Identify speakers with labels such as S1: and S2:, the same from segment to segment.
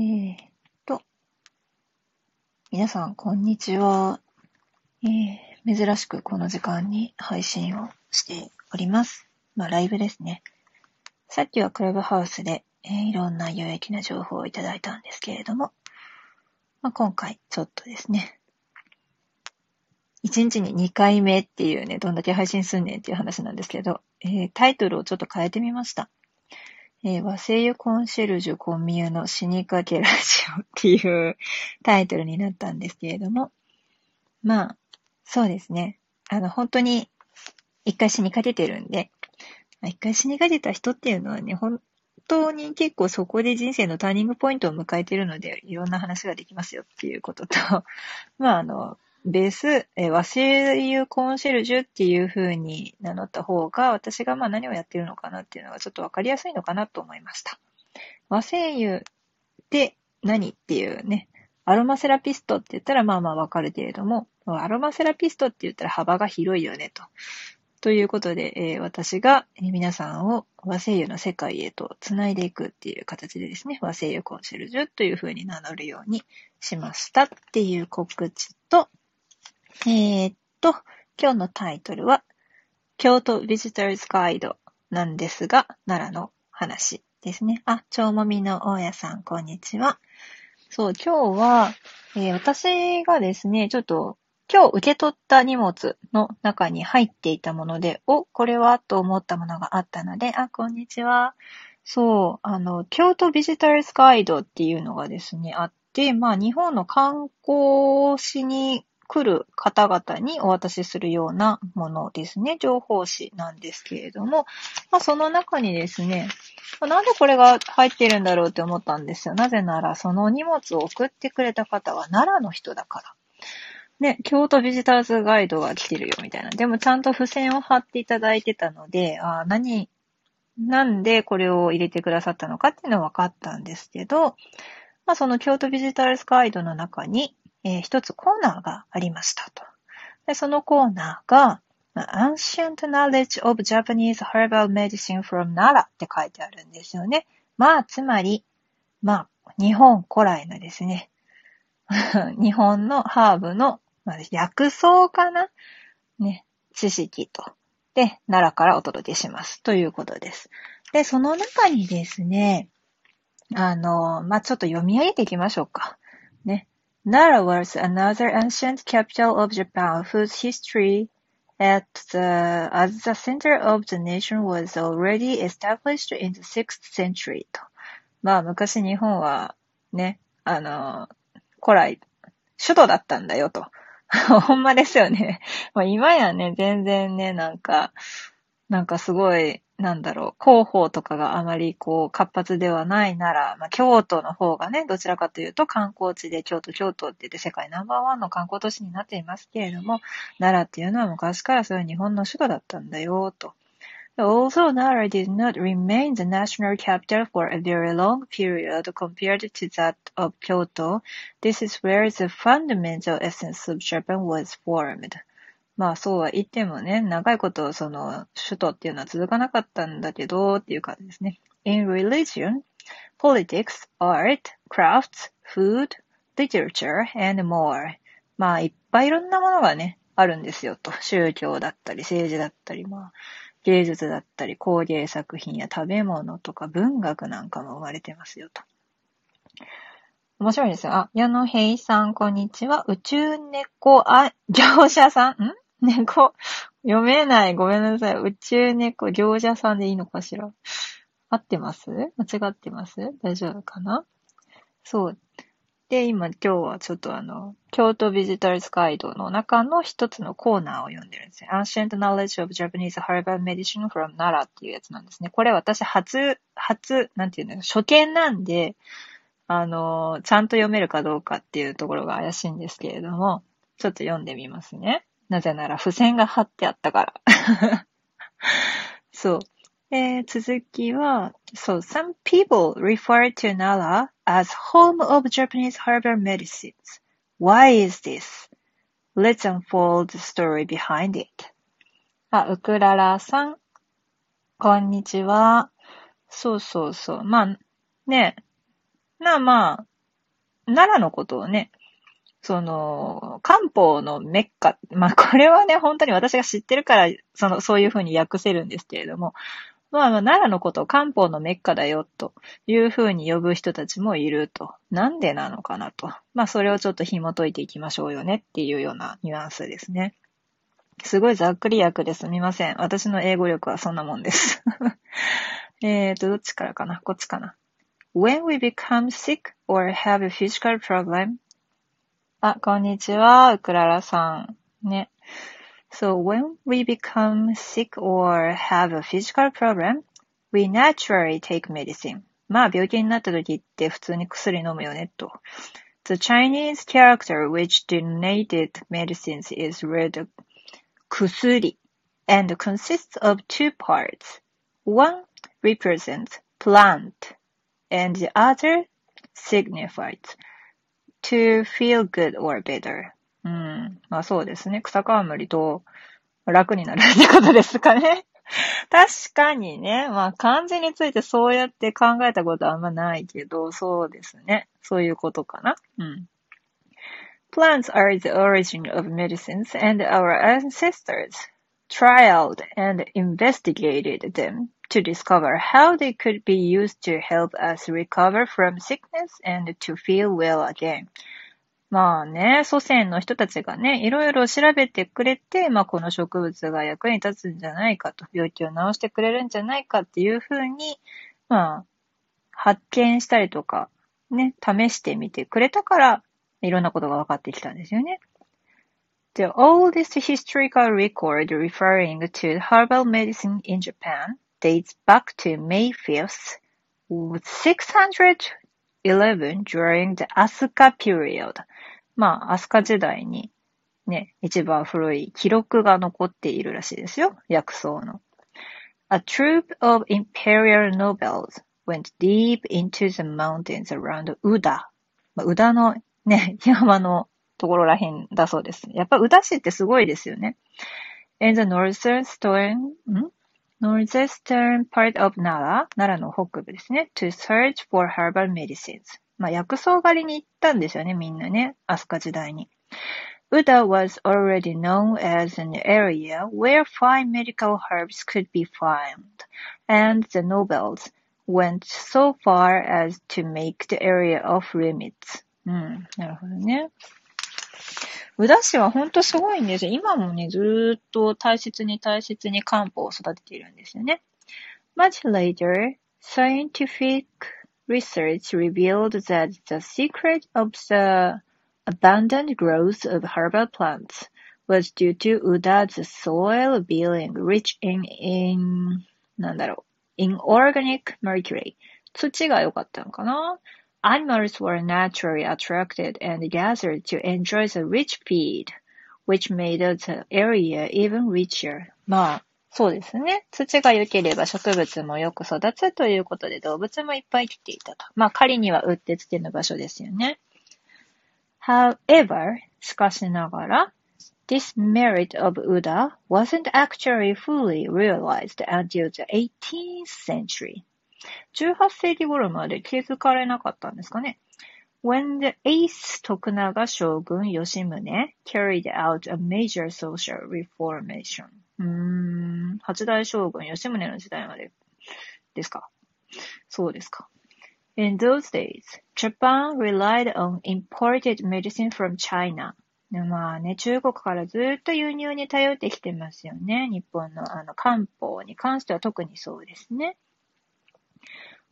S1: えー、っと、皆さん、こんにちは。えー、珍しくこの時間に配信をしております。まあ、ライブですね。さっきはクラブハウスで、えー、いろんな有益な情報をいただいたんですけれども、まあ、今回、ちょっとですね、1日に2回目っていうね、どんだけ配信すんねんっていう話なんですけど、えー、タイトルをちょっと変えてみました。和製油コンシェルジュコンミューの死にかけラジオっていうタイトルになったんですけれども、まあ、そうですね。あの、本当に一回死にかけてるんで、一回死にかけた人っていうのはね、本当に結構そこで人生のターニングポイントを迎えてるので、いろんな話ができますよっていうことと、まあ、あの、ベース、えー、和製油コンシェルジュっていう風に名乗った方が、私がまあ何をやってるのかなっていうのがちょっとわかりやすいのかなと思いました。和製油って何っていうね、アロマセラピストって言ったらまあまあわかるけれども、アロマセラピストって言ったら幅が広いよねと。ということで、えー、私が皆さんを和製油の世界へと繋いでいくっていう形でですね、和製油コンシェルジュという風に名乗るようにしましたっていう告知と、えー、っと、今日のタイトルは、京都ビジターズガイドなんですが、奈良の話ですね。あ、超もみの大家さん、こんにちは。そう、今日は、えー、私がですね、ちょっと、今日受け取った荷物の中に入っていたもので、お、これはと思ったものがあったので、あ、こんにちは。そう、あの、京都ビジターズガイドっていうのがですね、あって、まあ、日本の観光しに来る方々にお渡しするようなものですね。情報誌なんですけれども、まあ、その中にですね、なんでこれが入ってるんだろうって思ったんですよ。なぜなら、その荷物を送ってくれた方は奈良の人だから。ね、京都ビジターズガイドが来てるよ、みたいな。でもちゃんと付箋を貼っていただいてたので、あ何、なんでこれを入れてくださったのかっていうのは分かったんですけど、まあ、その京都ビジターズガイドの中に、えー、一つコーナーがありましたと。でそのコーナーが、Ancient Knowledge of Japanese Herbal Medicine from Nara って書いてあるんですよね。まあ、つまり、まあ、日本古来のですね、日本のハーブの、まあ、薬草かな？ね、知識と。で、奈良からお届けします。ということです。で、その中にですね、あの、まあ、ちょっと読み上げていきましょうか。ね。Nara was another ancient capital of Japan whose history at the, as the center of the nation was already established in the 6th century と。まあ昔日本はね、あの、古来、首都だったんだよと。ほんまですよね。まあ今やね、全然ね、なんか、 なんかすごい、なんだろう、広報とかがあまりこう活発ではないなら、まあ、京都の方がね、どちらかというと観光地で京都、京都って言って世界ナンバーワンの観光都市になっていますけれども、奈良っていうのは昔からそれは日本の首都だったんだよ、と。Although Nara did not remain the national capital for a very long period compared to that of Kyoto, this is where the fundamental essence of Japan was formed. まあそうは言ってもね、長いことその首都っていうのは続かなかったんだけどっていう感じですね。In religion, politics, art, crafts, food, literature, and more. まあいっぱいいろんなものがね、あるんですよと。宗教だったり政治だったり、まあ芸術だったり工芸作品や食べ物とか文学なんかも生まれてますよと。面白いですよ。あ、矢野平さん、こんにちは。宇宙猫、あ、業者さん、ん？猫、読めない。ごめんなさい。宇宙猫、業者さんでいいのかしら？合ってます？間違ってます？大丈夫かな？そう。で、今、今日はちょっとあの、京都ビジターズガイドの中の一つのコーナーを読んでるんですよ。Ancient Knowledge of Japanese Herbal Medicine from Nara っていうやつなんですね。これ私初、初、なんていうの、初見なんで、あの、ちゃんと読めるかどうかっていうところが怪しいんですけれども、ちょっと読んでみますね。なぜなら付箋が貼ってあったから。そう。えー、続きは、そう、some people refer to Nara as home of Japanese herbal medicines. Why is this? Let's unfold the story behind it. あ、ウクララさん。こんにちは。そうそうそう。まあ、ねなあまあ、奈良のことをね、その、漢方のメッカ、まあこれはね、本当に私が知ってるから、その、そういうふうに訳せるんですけれども、まあ、奈良のことを漢方のメッカだよ、というふうに呼ぶ人たちもいると。なんでなのかなと。まあ、それをちょっと紐解いていきましょうよねっていうようなニュアンスですね。すごいざっくり訳ですみません。私の英語力はそんなもんです。えーと、どっちからかな？こっちかな？When we become sick or have a physical problem あ、こんにちは、ウクララさん。ね。So when we become sick or have a physical problem, we naturally take medicine. まあ病気になった時って普通に薬飲むよねと。The Chinese character which denoted medicines is read kusuri and consists of two parts. One represents plant and the other signifies to feel good or better. うん。まあそうですね。草冠と楽になるってことですかね。確かにね。まあ漢字についてそうやって考えたことはあんまないけど、そうですね。そういうことかな。うん。Plants are the origin of medicines and our ancestors trialed and investigated them to discover how they could be used to help us recover from sickness and to feel well again. まあね、祖先の人たちがね、いろいろ調べてくれて、まあこの植物が役に立つんじゃないかと、病気を治してくれるんじゃないかっていうふうに、まあ、発見したりとか、ね、試してみてくれたから、いろんなことが分かってきたんですよね。The oldest historical record referring to herbal medicine in Japan dates back to May 5th, 611 during the Asuka period. まあ、飛鳥時代にね、一番古い記録が残っているらしいですよ。薬草の。A troop of imperial nobles went deep into the mountains around Uda. まあ、宇田のね、山の ところらへんだそうです。やっぱ宇田市ってすごいですよね。In the northern, ん northeastern part of Nara, 奈良の北部ですね。to search for herbal medicines. まあ、薬草狩りに行ったんですよね、みんなね。飛鳥時代に。Uda was already known as an area where fine medical herbs could be found, and the nobles went so far as to make the area off limits. うん、なるほどね。 宇田市はほんとすごいんですよ。今もね、ずーっと大切に大切に漢方を育てているんですよね。Much later, scientific research revealed that the secret of the abundant growth of herbal plants was due to Uda's soil being rich in, in なんだろう、inorganic mercury. 土が良かったのかな Animals were naturally attracted and gathered to enjoy the rich feed, which made the area even richer. まあ、そうですね。土が良ければ植物もよく育つということで動物もいっぱい来ていたと。まあ仮にはうってつけの場所ですよね。However, しかしながら、this merit of Uda wasn't actually fully realized until the 18th century. 18世紀頃まで気づかれなかったんですかね。When the eighth 徳永将軍吉宗 carried out a major social reformation うーん、八代将軍吉宗の時代までですか。そうですか。In those days, Japan relied on imported medicine from China. まあね、中国からずっと輸入に頼ってきてますよね。日本のあの漢方に関しては特にそうですね。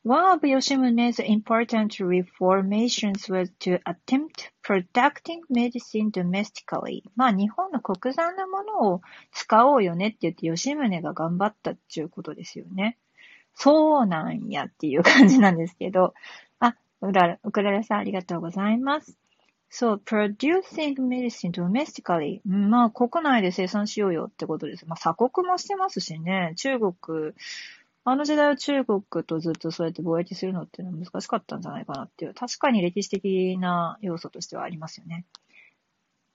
S1: One of Yoshimune's important reformations was to attempt producing medicine domestically. まあ日本の国産のものを使おうよねって言って吉宗が頑張ったっていうことですよね。そうなんやっていう感じなんですけど。あ、うらら、ウクララさんありがとうございます。そう、producing medicine domestically. まあ国内で生産しようよってことです。まあ鎖国もしてますしね。中国、あの時代は中国とずっとそうやって貿易するのっていうのは難しかったんじゃないかなっていう、確かに歴史的な要素としてはありますよね。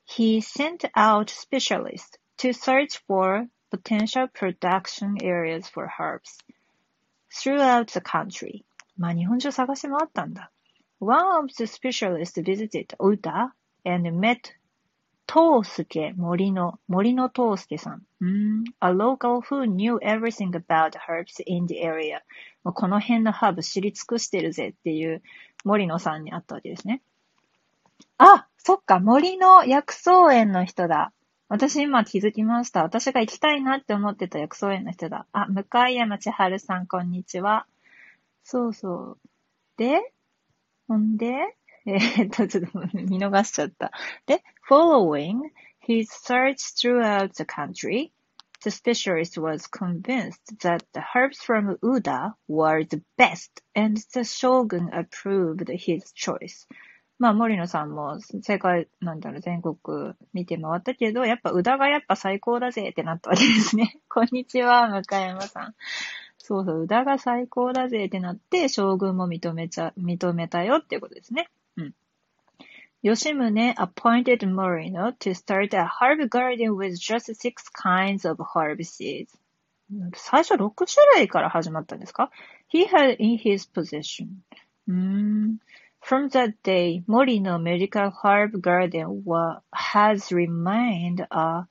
S1: He sent out specialists to search for potential production areas for herbs throughout the country. まあ日本中探し回ったんだ。one of the specialists visited Uda and met トースケ、森の、森のトースケさん。うん。a local who knew everything about herbs in the area. この辺のハーブ知り尽くしてるぜっていう森野さんに会ったわけですね。あ、そっか、森の薬草園の人だ。私今気づきました。私が行きたいなって思ってた薬草園の人だ。あ、向山千春さん、こんにちは。そうそう。で、ほんで、えー、っと、ちょっと見逃しちゃった。で、following his search throughout the country, the specialist was convinced that the herbs from Uda were the best and the shogun approved his choice. まあ、森野さんも世界、なんだろう、全国見て回ったけど、やっぱ宇田がやっぱ最高だぜってなったわけですね。こんにちは、向山さん。そうそう、宇田が最高だぜってなって、将軍も認めちゃ、認めたよっていうことですね。うん。吉宗 appointed Morino to start a herb garden with just six kinds of herb seeds. 最初6種類から始まったんですか ?He had in his possession. うーん From that day, Morino Medical Herb Garden has remained a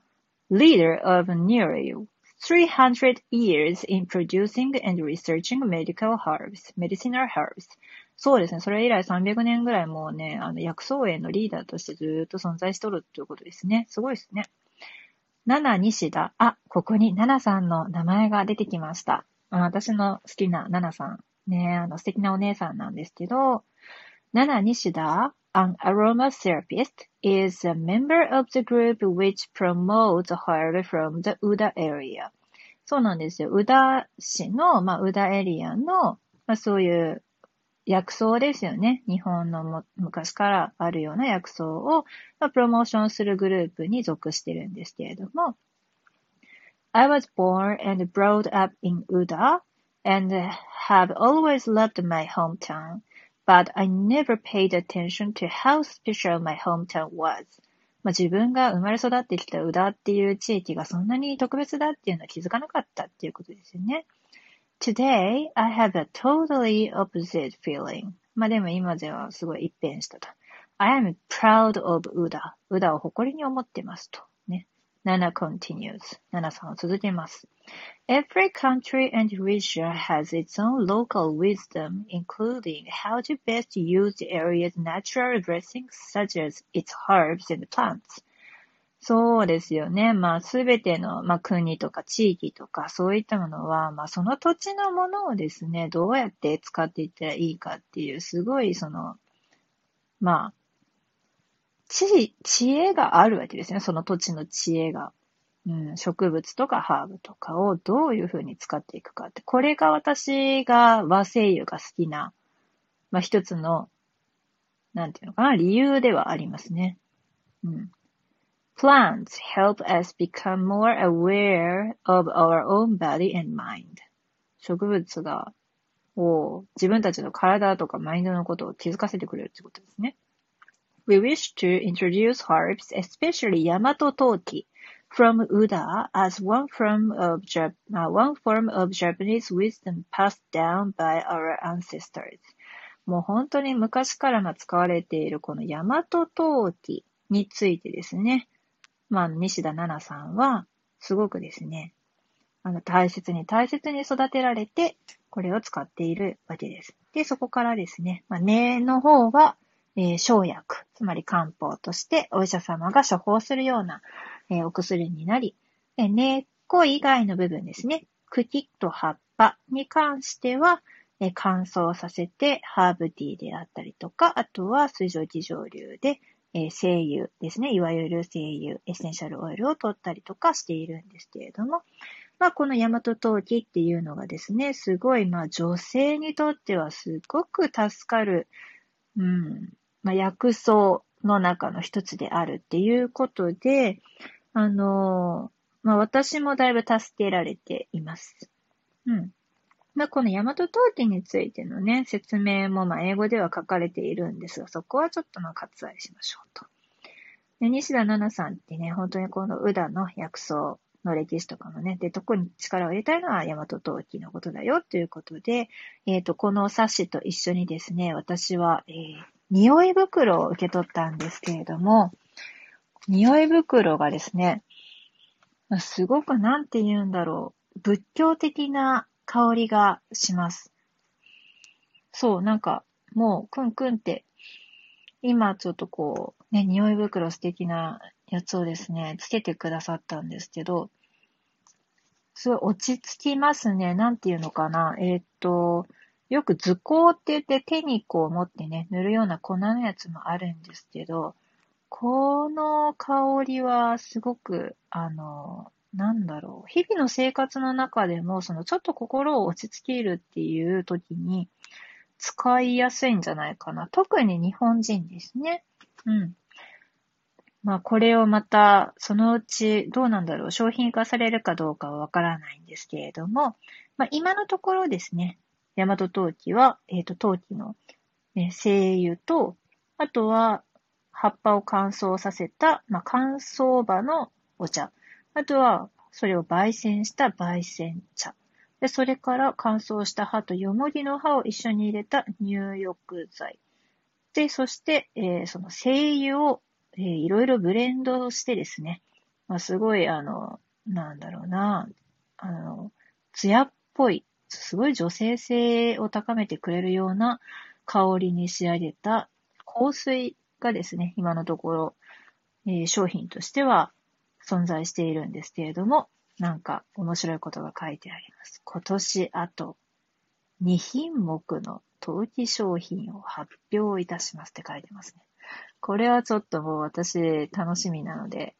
S1: leader of nearly 300 years in producing and researching medical herbs, medicinal herbs. そうですね。それ以来300年ぐらいもうね、あの、薬草園のリーダーとしてずっと存在しとるっていうことですね。すごいですね。七西田。あ、ここに七さんの名前が出てきました。私の好きな七さん。ね、あの、素敵なお姉さんなんですけど、Nana Nishida, an aromatherapist, is a member of the group which promotes herb from the Uda area. そうなんですよ。宇田市の、まあ、宇田エリアの、まあ、そういう薬草ですよね。日本のも昔からあるような薬草を、まあ、プロモーションするグループに属してるんですけれども、I was born and brought up in Uda and have always loved my hometown. but I never paid attention to how special my hometown was. まあ、自分が生まれ育ってきた宇田っていう地域がそんなに特別だっていうのは気づかなかったっていうことですよね。Today, I have a totally opposite feeling. まあでも今ではすごい一変したと。I am proud of 宇田。宇田を誇りに思ってますと。ね。Nana continues. ナナさんは続けます。Every country and region has its own local wisdom, including how to best use the area's natural dressings such as its herbs and plants. そうですよね。まあ、すべての、まあ、国とか地域とか、そういったものは、まあ、その土地のものをですね、どうやって使っていったらいいかっていう、すごい、その、まあ、知、知恵があるわけですね。その土地の知恵が。うん、植物とかハーブとかをどういうふうに使っていくかって、これが私が和声優が好きな、まあ、一つの、なんていうのかな、理由ではありますね。うん。Plants help us become more aware of our own body and mind. 植物が、を自分たちの体とかマインドのことを気づかせてくれるってことですね。We wish to introduce herbs, especially Yamato Toki, from Uda as one form of Jap one form of Japanese wisdom passed down by our ancestors. もう本当に昔から使われているこの大和陶器についてですね。まあ、西田奈々さんは、すごくですね、あの、大切に大切に育てられて、これを使っているわけです。で、そこからですね、まあ、根の方は、えー、生薬、つまり漢方としてお医者様が処方するようなえー、お薬になり、え根っこ以外の部分ですね、茎と葉っぱに関しては、え乾燥させてハーブティーであったりとか、あとは水蒸気蒸留で、え精油ですね、いわゆる精油、エッセンシャルオイルを取ったりとかしているんですけれども、まあ、この大和陶器っていうのがですね、すごい、まあ、女性にとってはすごく助かる、うん、まあ、薬草の中の一つであるっていうことで、あのまあ、私もだいぶ助けられています。うん。まあ、この大和陶器についてのね、説明も、まあ、英語では書かれているんですが、そこはちょっとの割愛しましょうと。で西田奈々さんってね、本当にこの宇田の薬草の歴史とかもね、で、特に力を入れたいのは大和陶器のことだよということで、えっ、ー、と、この冊子と一緒にですね、私は、えー、匂い袋を受け取ったんですけれども、匂い袋がですね、すごくなんて言うんだろう、仏教的な香りがします。そう、なんか、もう、くんくんって、今ちょっとこう、ね、匂い袋素敵なやつをですね、つけてくださったんですけど、すごい落ち着きますね。なんていうのかな。えー、っと、よく図工って言って手にこう持ってね、塗るような粉のやつもあるんですけど、この香りはすごく、あの、なんだろう。日々の生活の中でも、そのちょっと心を落ち着けるっていう時に使いやすいんじゃないかな。特に日本人ですね。うん。まあこれをまた、そのうちどうなんだろう。商品化されるかどうかはわからないんですけれども、まあ今のところですね、大和陶器は、えっ、ー、と、陶器の、ね、精油と、あとは葉っぱを乾燥させた、まあ乾燥場のお茶。あとは、それを焙煎した焙煎茶。で、それから乾燥した葉とよもぎの葉を一緒に入れた入浴剤。で、そして、えー、その精油を、えー、いろいろブレンドしてですね、まあ、すごい、あの、なんだろうな、あの、艶っぽい、すごい女性性を高めてくれるような香りに仕上げた香水がですね、今のところ、えー、商品としては存在しているんですけれども、なんか面白いことが書いてあります。今年あと2品目の陶器商品を発表いたしますって書いてますね。これはちょっともう私楽しみなので、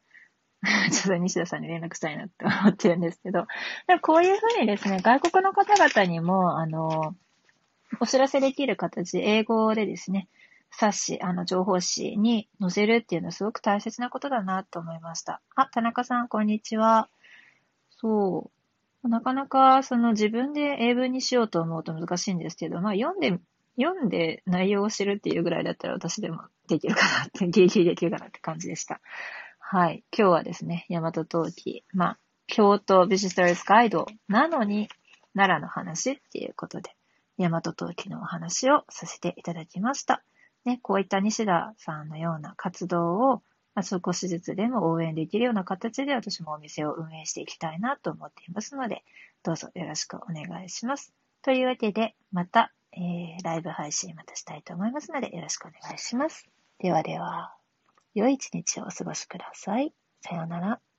S1: ちょっと西田さんに連絡したいなって思ってるんですけど、でもこういうふうにですね、外国の方々にも、あの、お知らせできる形、英語でですね、冊子、あの、情報誌に載せるっていうのはすごく大切なことだなと思いました。あ、田中さん、こんにちは。そう。なかなか、その自分で英文にしようと思うと難しいんですけど、まあ読んで、読んで内容を知るっていうぐらいだったら私でもできるかなって、ギリギリできるかなって感じでした。はい。今日はですね、大和陶器、まあ、京都ビジターズガイドなのに、奈良の話っていうことで、大和陶器のお話をさせていただきました。ね、こういった西田さんのような活動を、まあ、少しずつでも応援できるような形で私もお店を運営していきたいなと思っていますので、どうぞよろしくお願いします。というわけで、また、えー、ライブ配信またしたいと思いますので、よろしくお願いします。ではでは、良い一日をお過ごしください。さようなら。